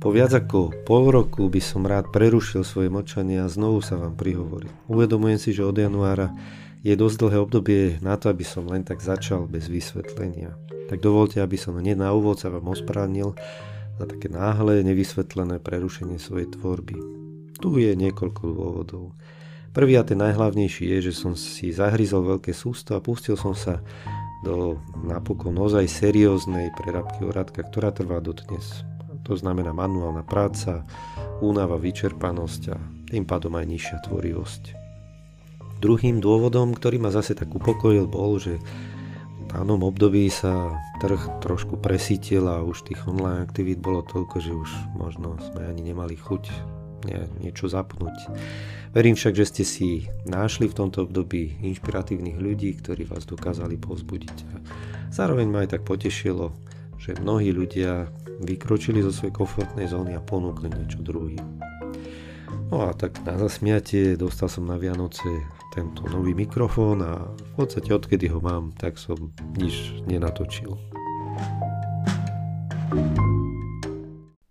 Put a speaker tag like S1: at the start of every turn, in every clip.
S1: Po viac ako pol roku by som rád prerušil svoje močanie a znovu sa vám prihovoril. Uvedomujem si, že od januára je dosť dlhé obdobie na to, aby som len tak začal bez vysvetlenia. Tak dovolte, aby som hneď na úvod sa vám osprávnil za také náhle, nevysvetlené prerušenie svojej tvorby. Tu je niekoľko dôvodov. Prvý a ten najhlavnejší je, že som si zahryzol veľké sústo a pustil som sa do napokon ozaj serióznej prerábky oradka, ktorá trvá dodnes. To znamená manuálna práca, únava, vyčerpanosť a tým pádom aj nižšia tvorivosť. Druhým dôvodom, ktorý ma zase tak upokojil, bol, že v danom období sa trh trošku presítil a už tých online aktivít bolo toľko, že už možno sme ani nemali chuť nie, niečo zapnúť. Verím však, že ste si našli v tomto období inšpiratívnych ľudí, ktorí vás dokázali povzbudiť. A zároveň ma aj tak potešilo, že mnohí ľudia vykročili zo svojej komfortnej zóny a ponúkli niečo druhým. No a tak na zasmiatie dostal som na Vianoce tento nový mikrofón a v podstate odkedy ho mám, tak som nič nenatočil.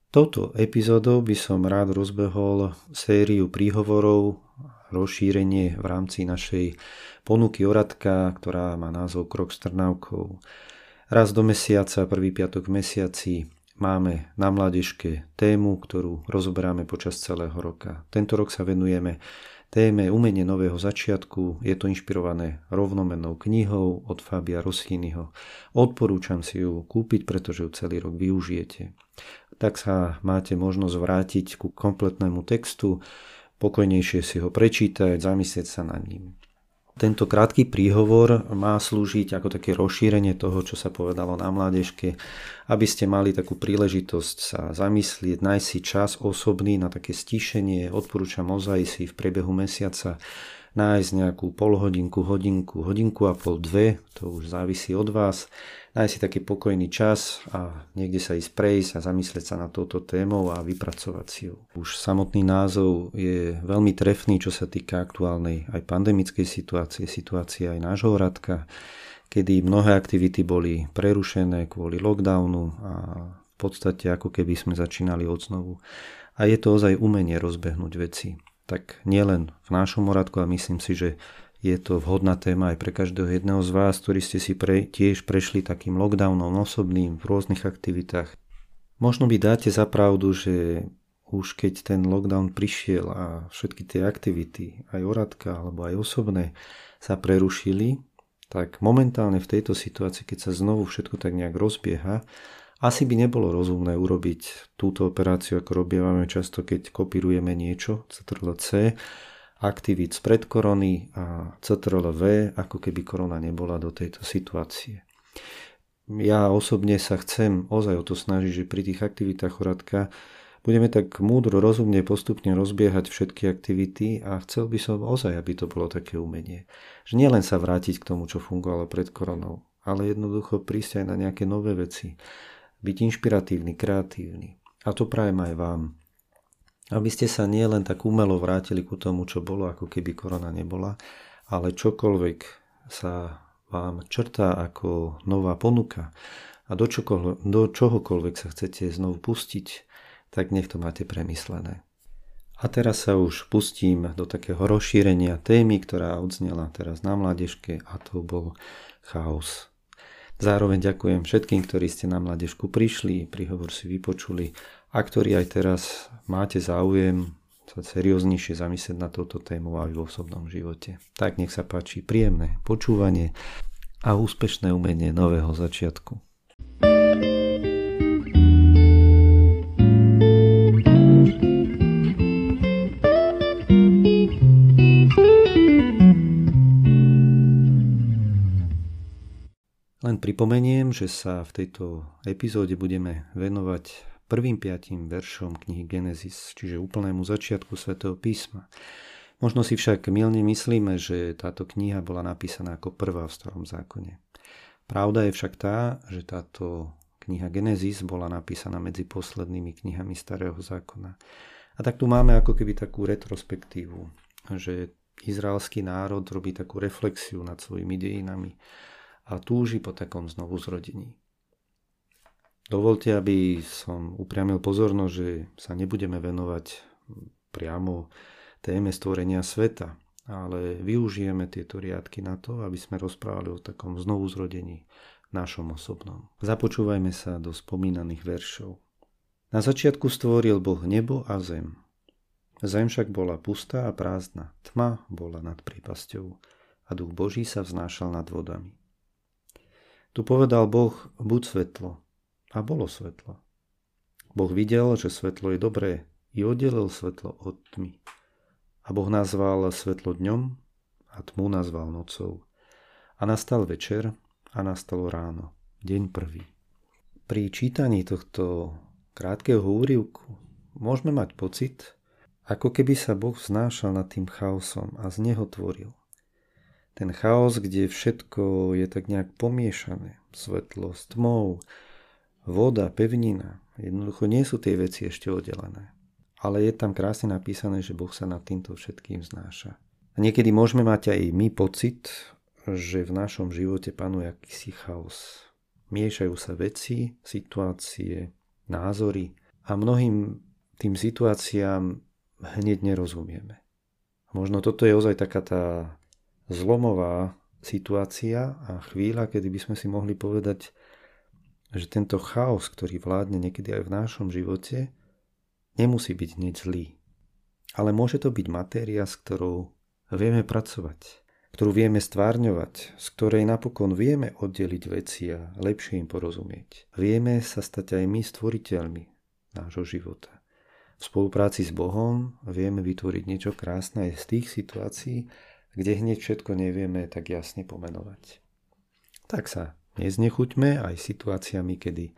S1: Touto epizódou by som rád rozbehol sériu príhovorov, rozšírenie v rámci našej ponuky Oradka, ktorá má názov Krok s Trnávkou. Raz do mesiaca, prvý piatok v mesiaci, máme na mládežke tému, ktorú rozoberáme počas celého roka. Tento rok sa venujeme téme Umenie nového začiatku. Je to inšpirované rovnomennou knihou od Fabia Rossiniho. Odporúčam si ju kúpiť, pretože ju celý rok využijete. Tak sa máte možnosť vrátiť ku kompletnému textu, pokojnejšie si ho prečítať, zamyslieť sa nad ním. Tento krátky príhovor má slúžiť ako také rozšírenie toho, čo sa povedalo na mládežke, aby ste mali takú príležitosť sa zamyslieť, nájsť si čas osobný na také stíšenie. Odporúčam ozaj si v priebehu mesiaca nájsť nejakú polhodinku, hodinku, hodinku a pol, dve, to už závisí od vás nájsť si taký pokojný čas a niekde sa ísť prejsť a zamyslieť sa nad touto témou a vypracovať si ju. Už samotný názov je veľmi trefný, čo sa týka aktuálnej aj pandemickej situácie, situácie aj nášho radka, kedy mnohé aktivity boli prerušené kvôli lockdownu a v podstate ako keby sme začínali od znovu. A je to ozaj umenie rozbehnúť veci. Tak nielen v našom oradku, a myslím si, že je to vhodná téma aj pre každého jedného z vás, ktorí ste si pre, tiež prešli takým lockdownom osobným v rôznych aktivitách. Možno by dáte za pravdu, že už keď ten lockdown prišiel a všetky tie aktivity, aj oradka alebo aj osobné, sa prerušili, tak momentálne v tejto situácii, keď sa znovu všetko tak nejak rozbieha, asi by nebolo rozumné urobiť túto operáciu, ako robievame často, keď kopírujeme niečo, Ctrl-C, aktivít spred korony a CTRL-V, ako keby korona nebola do tejto situácie. Ja osobne sa chcem ozaj o to snažiť, že pri tých aktivitách choradka budeme tak múdro, rozumne, postupne rozbiehať všetky aktivity a chcel by som ozaj, aby to bolo také umenie. Že nielen sa vrátiť k tomu, čo fungovalo pred koronou, ale jednoducho prísť aj na nejaké nové veci. Byť inšpiratívny, kreatívny. A to prajem aj vám aby ste sa nie len tak umelo vrátili ku tomu, čo bolo, ako keby korona nebola, ale čokoľvek sa vám črtá ako nová ponuka a do, čokoľvek, do čohokoľvek sa chcete znovu pustiť, tak nech to máte premyslené. A teraz sa už pustím do takého rozšírenia témy, ktorá odznela teraz na mládežke a to bol chaos. Zároveň ďakujem všetkým, ktorí ste na mládežku prišli, prihovor si vypočuli a ktorí aj teraz máte záujem sa serióznejšie zamyslieť na touto tému aj v osobnom živote. Tak nech sa páči príjemné počúvanie a úspešné umenie nového začiatku. Len pripomeniem, že sa v tejto epizóde budeme venovať prvým piatým veršom knihy Genesis, čiže úplnému začiatku svätého písma. Možno si však milne myslíme, že táto kniha bola napísaná ako prvá v starom zákone. Pravda je však tá, že táto kniha Genesis bola napísaná medzi poslednými knihami starého zákona. A tak tu máme ako keby takú retrospektívu, že izraelský národ robí takú reflexiu nad svojimi dejinami a túži po takom znovu zrodení. Dovolte, aby som upriamil pozornosť, že sa nebudeme venovať priamo téme stvorenia sveta, ale využijeme tieto riadky na to, aby sme rozprávali o takom znovu zrodení našom osobnom. Započúvajme sa do spomínaných veršov. Na začiatku stvoril Boh nebo a zem. Zem však bola pustá a prázdna, tma bola nad prípasťou a duch Boží sa vznášal nad vodami. Tu povedal Boh, buď svetlo, a bolo svetlo. Boh videl, že svetlo je dobré i oddelil svetlo od tmy. A Boh nazval svetlo dňom a tmu nazval nocou. A nastal večer a nastalo ráno, deň prvý. Pri čítaní tohto krátkeho úrivku môžeme mať pocit, ako keby sa Boh vznášal nad tým chaosom a z neho tvoril. Ten chaos, kde všetko je tak nejak pomiešané, svetlo s tmou, voda, pevnina, jednoducho nie sú tie veci ešte oddelené. Ale je tam krásne napísané, že Boh sa nad týmto všetkým znáša. A niekedy môžeme mať aj my pocit, že v našom živote panuje akýsi chaos. Miešajú sa veci, situácie, názory a mnohým tým situáciám hneď nerozumieme. Možno toto je ozaj taká tá zlomová situácia a chvíľa, kedy by sme si mohli povedať, že tento chaos, ktorý vládne niekedy aj v našom živote, nemusí byť hneď zlý. Ale môže to byť matéria, s ktorou vieme pracovať, ktorú vieme stvárňovať, z ktorej napokon vieme oddeliť veci a lepšie im porozumieť. Vieme sa stať aj my stvoriteľmi nášho života. V spolupráci s Bohom vieme vytvoriť niečo krásne aj z tých situácií, kde hneď všetko nevieme tak jasne pomenovať. Tak sa neznechuťme aj situáciami, kedy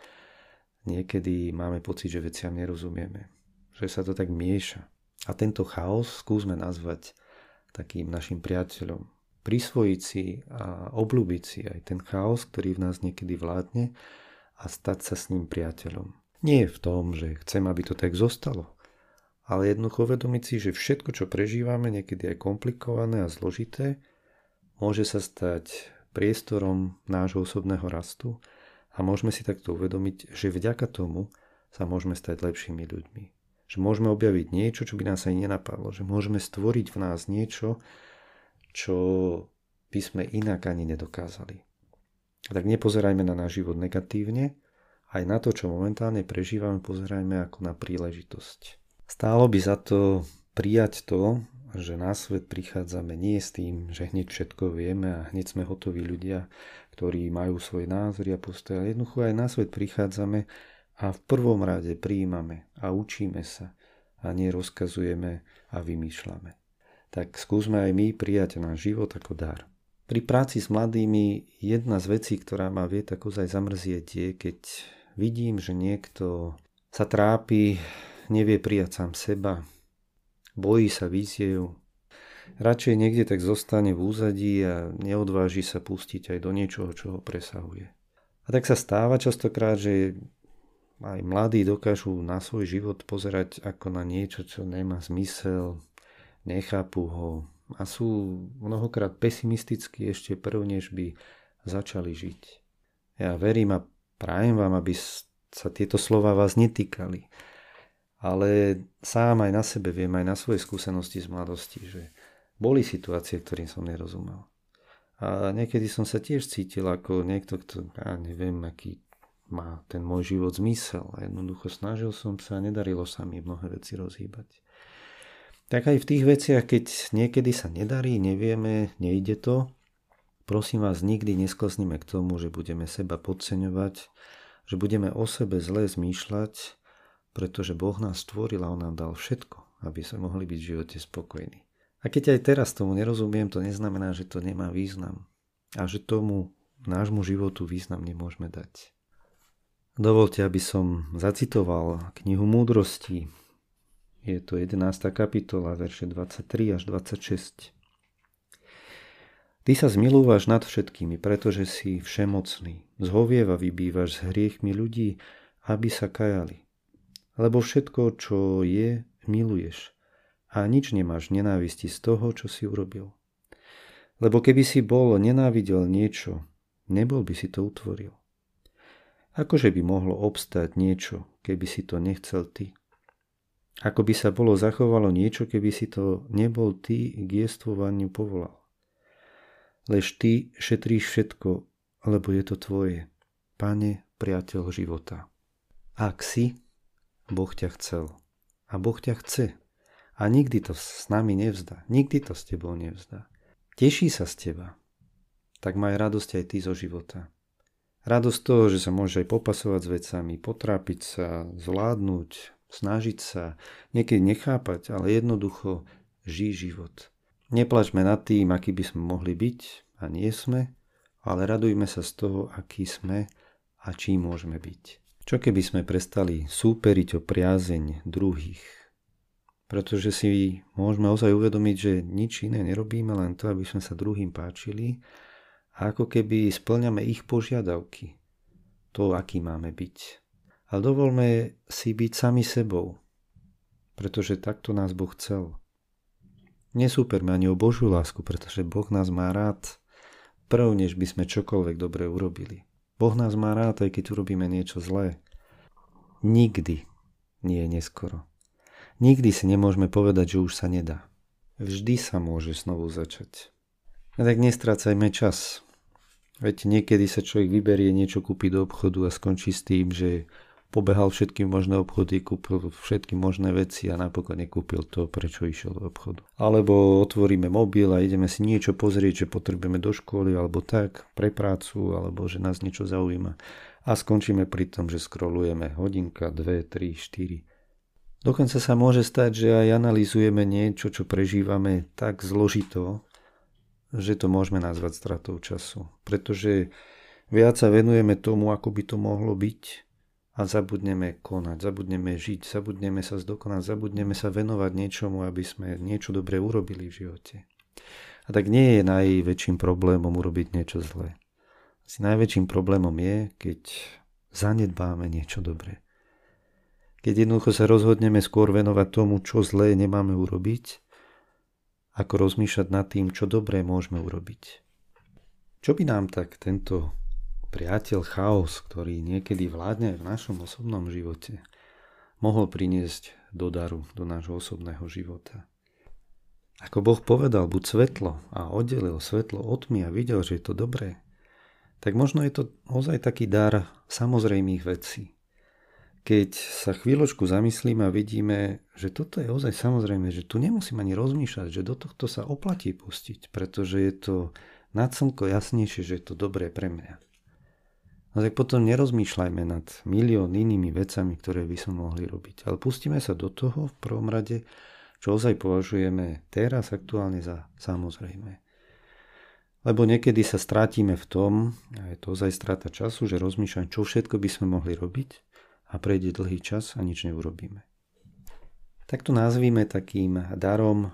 S1: niekedy máme pocit, že veciam nerozumieme. Že sa to tak mieša. A tento chaos skúsme nazvať takým našim priateľom. Prisvojiť si a obľúbiť si aj ten chaos, ktorý v nás niekedy vládne a stať sa s ním priateľom. Nie v tom, že chcem, aby to tak zostalo, ale jednoducho uvedomiť si, že všetko, čo prežívame, niekedy je komplikované a zložité, môže sa stať priestorom nášho osobného rastu a môžeme si takto uvedomiť, že vďaka tomu sa môžeme stať lepšími ľuďmi. Že môžeme objaviť niečo, čo by nás aj nenapadlo. Že môžeme stvoriť v nás niečo, čo by sme inak ani nedokázali. Tak nepozerajme na náš život negatívne, aj na to, čo momentálne prežívame, pozerajme ako na príležitosť. Stálo by za to prijať to, že na svet prichádzame nie s tým, že hneď všetko vieme a hneď sme hotoví ľudia, ktorí majú svoje názory a postoje. Ale jednoducho aj na svet prichádzame a v prvom rade prijímame a učíme sa a nerozkazujeme a vymýšľame. Tak skúsme aj my prijať náš život ako dar. Pri práci s mladými jedna z vecí, ktorá ma vie tak ozaj zamrzieť, je, keď vidím, že niekto sa trápi, nevie prijať sám seba, bojí sa víziev, radšej niekde tak zostane v úzadí a neodváži sa pustiť aj do niečoho, čo ho presahuje. A tak sa stáva častokrát, že aj mladí dokážu na svoj život pozerať ako na niečo, čo nemá zmysel, nechápu ho a sú mnohokrát pesimistickí ešte prv, než by začali žiť. Ja verím a prajem vám, aby sa tieto slova vás netýkali ale sám aj na sebe viem, aj na svoje skúsenosti z mladosti, že boli situácie, ktorým som nerozumel. A niekedy som sa tiež cítil ako niekto, kto, ja neviem, aký má ten môj život zmysel. A jednoducho snažil som sa a nedarilo sa mi mnohé veci rozhýbať. Tak aj v tých veciach, keď niekedy sa nedarí, nevieme, nejde to, prosím vás, nikdy nesklzneme k tomu, že budeme seba podceňovať, že budeme o sebe zle zmýšľať, pretože Boh nás stvoril a On nám dal všetko, aby sme mohli byť v živote spokojní. A keď aj teraz tomu nerozumiem, to neznamená, že to nemá význam a že tomu nášmu životu význam nemôžeme dať. Dovolte, aby som zacitoval knihu Múdrosti. Je to 11. kapitola, verše 23 až 26. Ty sa zmilúvaš nad všetkými, pretože si všemocný. Zhovieva vybývaš s hriechmi ľudí, aby sa kajali lebo všetko, čo je, miluješ a nič nemáš nenávisti z toho, čo si urobil. Lebo keby si bol nenávidel niečo, nebol by si to utvoril. Akože by mohlo obstať niečo, keby si to nechcel ty? Ako by sa bolo zachovalo niečo, keby si to nebol ty k jestvovaniu povolal? Lež ty šetríš všetko, lebo je to tvoje. Pane, priateľ života. Ak si, Boh ťa chcel. A Boh ťa chce. A nikdy to s nami nevzdá. Nikdy to s tebou nevzdá. Teší sa z teba. Tak maj radosť aj ty zo života. Radosť toho, že sa môžeš aj popasovať s vecami, potrápiť sa, zvládnuť, snažiť sa, niekedy nechápať, ale jednoducho žij život. Neplačme nad tým, aký by sme mohli byť a nie sme, ale radujme sa z toho, aký sme a čím môžeme byť. Čo keby sme prestali súperiť o priazeň druhých? Pretože si môžeme ozaj uvedomiť, že nič iné nerobíme, len to, aby sme sa druhým páčili a ako keby splňame ich požiadavky, to, aký máme byť. Ale dovolme si byť sami sebou, pretože takto nás Boh chcel. Nesúperme ani o Božiu lásku, pretože Boh nás má rád prv, než by sme čokoľvek dobre urobili. Boh nás má rád, aj keď urobíme niečo zlé. Nikdy nie je neskoro. Nikdy si nemôžeme povedať, že už sa nedá. Vždy sa môže znovu začať. A tak nestrácajme čas. Veď niekedy sa človek vyberie niečo kúpiť do obchodu a skončí s tým, že pobehal všetky možné obchody, kúpil všetky možné veci a napokon nekúpil to, prečo išiel do obchodu. Alebo otvoríme mobil a ideme si niečo pozrieť, že potrebujeme do školy alebo tak, pre prácu, alebo že nás niečo zaujíma. A skončíme pri tom, že scrollujeme hodinka, dve, tri, štyri. Dokonca sa môže stať, že aj analizujeme niečo, čo prežívame tak zložito, že to môžeme nazvať stratou času. Pretože viac sa venujeme tomu, ako by to mohlo byť a zabudneme konať, zabudneme žiť, zabudneme sa zdokonať, zabudneme sa venovať niečomu, aby sme niečo dobre urobili v živote. A tak nie je najväčším problémom urobiť niečo zlé. Asi najväčším problémom je, keď zanedbáme niečo dobré. Keď jednoducho sa rozhodneme skôr venovať tomu, čo zlé nemáme urobiť, ako rozmýšľať nad tým, čo dobré môžeme urobiť. Čo by nám tak tento priateľ chaos, ktorý niekedy vládne v našom osobnom živote, mohol priniesť do daru, do nášho osobného života? Ako Boh povedal, buď svetlo a oddelil svetlo od a videl, že je to dobré, tak možno je to ozaj taký dar samozrejmých vecí keď sa chvíľočku zamyslíme a vidíme, že toto je ozaj samozrejme, že tu nemusím ani rozmýšľať, že do tohto sa oplatí pustiť, pretože je to na slnko jasnejšie, že je to dobré pre mňa. No tak potom nerozmýšľajme nad milión inými vecami, ktoré by sme mohli robiť. Ale pustíme sa do toho v prvom rade, čo ozaj považujeme teraz aktuálne za samozrejme. Lebo niekedy sa strátime v tom, a je to ozaj strata času, že rozmýšľam, čo všetko by sme mohli robiť a prejde dlhý čas a nič neurobíme. Tak to nazvíme takým darom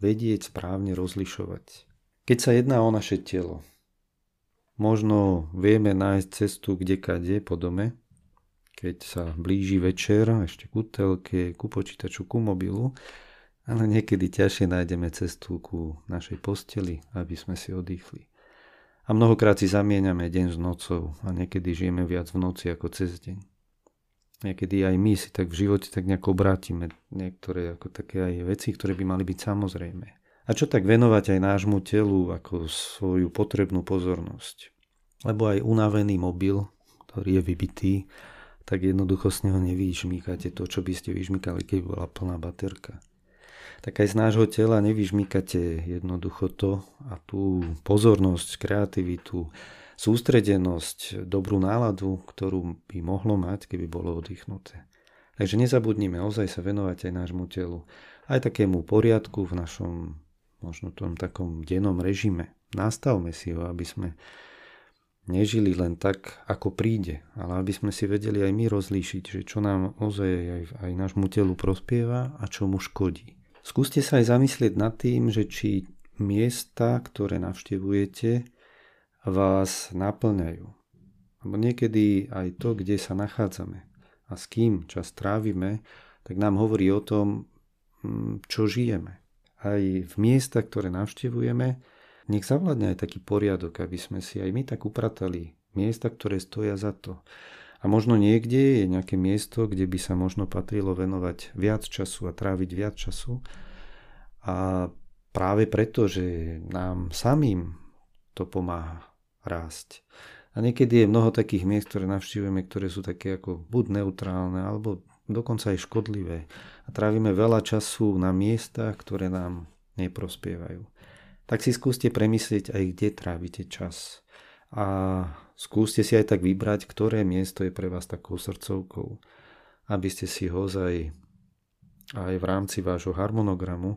S1: vedieť správne rozlišovať. Keď sa jedná o naše telo, možno vieme nájsť cestu kde kade po dome, keď sa blíži večer, ešte ku telke, ku počítaču, ku mobilu, ale niekedy ťažšie nájdeme cestu ku našej posteli, aby sme si oddychli. A mnohokrát si zamieňame deň s nocou a niekedy žijeme viac v noci ako cez deň niekedy aj my si tak v živote tak nejako obrátime niektoré ako také aj veci, ktoré by mali byť samozrejme. A čo tak venovať aj nášmu telu ako svoju potrebnú pozornosť. Lebo aj unavený mobil, ktorý je vybitý, tak jednoducho z neho nevyžmýkate to, čo by ste vyžmýkali, keď bola plná baterka. Tak aj z nášho tela nevyžmýkate jednoducho to a tú pozornosť, kreativitu, sústredenosť, dobrú náladu, ktorú by mohlo mať, keby bolo oddychnuté. Takže nezabudnime ozaj sa venovať aj nášmu telu, aj takému poriadku v našom možno tom takom dennom režime. Nastavme si ho, aby sme nežili len tak, ako príde, ale aby sme si vedeli aj my rozlíšiť, že čo nám ozaj aj, aj nášmu telu prospieva a čo mu škodí. Skúste sa aj zamyslieť nad tým, že či miesta, ktoré navštevujete, vás naplňajú. Lebo niekedy aj to, kde sa nachádzame a s kým čas trávime, tak nám hovorí o tom, mm, čo žijeme. Aj v miestach, ktoré navštevujeme, nech zavládne aj taký poriadok, aby sme si aj my tak upratali miesta, ktoré stoja za to. A možno niekde je nejaké miesto, kde by sa možno patrilo venovať viac času a tráviť viac času. A práve preto, že nám samým to pomáha rásť. A niekedy je mnoho takých miest, ktoré navštívujeme, ktoré sú také ako buď neutrálne, alebo dokonca aj škodlivé. A trávime veľa času na miestach, ktoré nám neprospievajú. Tak si skúste premyslieť aj, kde trávite čas. A skúste si aj tak vybrať, ktoré miesto je pre vás takou srdcovkou, aby ste si ho aj, aj v rámci vášho harmonogramu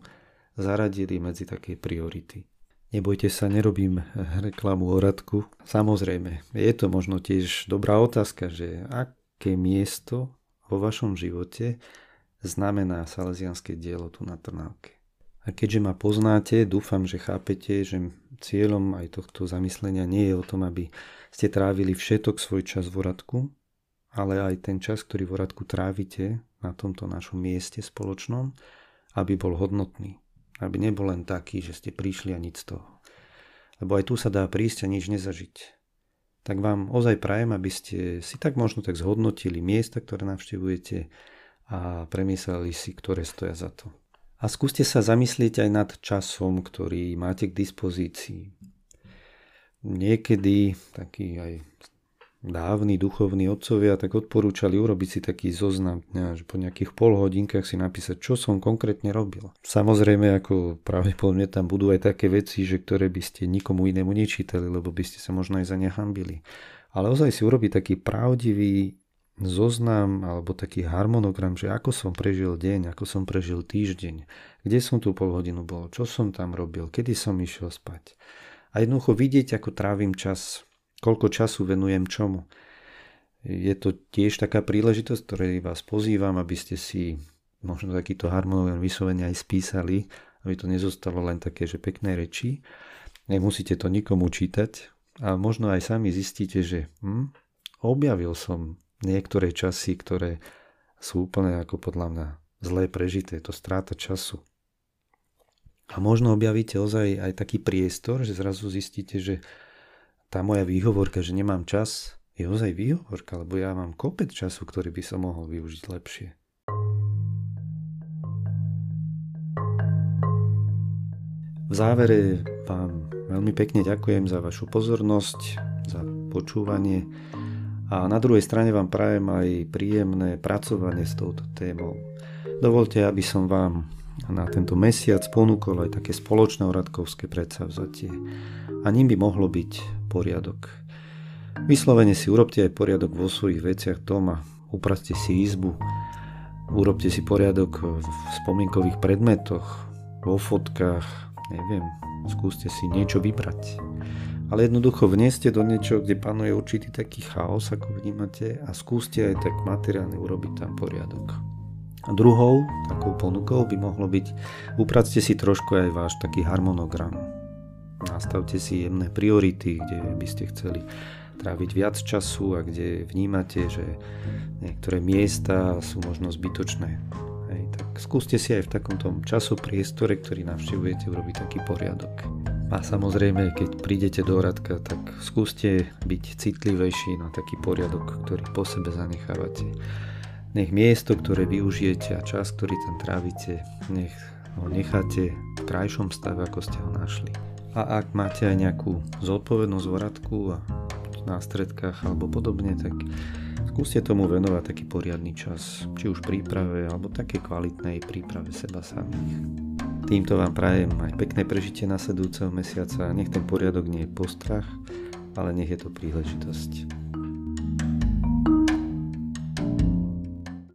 S1: zaradili medzi také priority. Nebojte sa, nerobím reklamu o radku. Samozrejme, je to možno tiež dobrá otázka, že aké miesto vo vašom živote znamená salesianské dielo tu na Trnávke. A keďže ma poznáte, dúfam, že chápete, že cieľom aj tohto zamyslenia nie je o tom, aby ste trávili všetok svoj čas v Oradku, ale aj ten čas, ktorý v Oradku trávite na tomto našom mieste spoločnom, aby bol hodnotný. Aby nebol len taký, že ste prišli a nič z toho. Lebo aj tu sa dá prísť a nič nezažiť. Tak vám ozaj prajem, aby ste si tak možno tak zhodnotili miesta, ktoré navštevujete a premysleli si, ktoré stoja za to. A skúste sa zamyslieť aj nad časom, ktorý máte k dispozícii. Niekedy taký aj dávni duchovní otcovia tak odporúčali urobiť si taký zoznam dňa, že po nejakých pol hodinkách si napísať, čo som konkrétne robil. Samozrejme, ako pravdepodobne tam budú aj také veci, že ktoré by ste nikomu inému nečítali, lebo by ste sa možno aj za ne hambili. Ale ozaj si urobiť taký pravdivý zoznam alebo taký harmonogram, že ako som prežil deň, ako som prežil týždeň, kde som tu pol hodinu bol, čo som tam robil, kedy som išiel spať. A jednoducho vidieť, ako trávim čas koľko času venujem čomu. Je to tiež taká príležitosť, ktorej vás pozývam, aby ste si možno takýto harmonogram vyslovene aj spísali, aby to nezostalo len také, že pekné reči. Nemusíte to nikomu čítať a možno aj sami zistíte, že hm, objavil som niektoré časy, ktoré sú úplne ako podľa mňa zlé prežité, to stráta času. A možno objavíte ozaj aj taký priestor, že zrazu zistíte, že tá moja výhovorka, že nemám čas, je ozaj výhovorka, lebo ja mám kopec času, ktorý by som mohol využiť lepšie. V závere vám veľmi pekne ďakujem za vašu pozornosť, za počúvanie a na druhej strane vám prajem aj príjemné pracovanie s touto témou. Dovolte, aby som vám na tento mesiac ponúkol aj také spoločné oradkovské predsavzatie. A ním by mohlo byť poriadok. Vyslovene si urobte aj poriadok vo svojich veciach doma. Upraste si izbu, urobte si poriadok v spomienkových predmetoch, vo fotkách, neviem, skúste si niečo vybrať. Ale jednoducho vneste do niečo, kde panuje určitý taký chaos, ako vnímate, a skúste aj tak materiálne urobiť tam poriadok. A druhou takou ponukou by mohlo byť, upracte si trošku aj váš taký harmonogram Nastavte si jemné priority, kde by ste chceli tráviť viac času a kde vnímate, že niektoré miesta sú možno zbytočné. Hej, tak skúste si aj v takomto časopriestore, ktorý navštevujete, urobiť taký poriadok. A samozrejme, keď prídete do radka, tak skúste byť citlivejší na taký poriadok, ktorý po sebe zanechávate. Nech miesto, ktoré využijete a čas, ktorý tam trávite, nech ho necháte v krajšom stave, ako ste ho našli. A ak máte aj nejakú zodpovednosť v radku a na stredkách alebo podobne, tak skúste tomu venovať taký poriadny čas, či už príprave alebo také kvalitnej príprave seba samých. Týmto vám prajem aj pekné prežitie nasledujúceho mesiaca. Nech ten poriadok nie je postrach, ale nech je to príležitosť.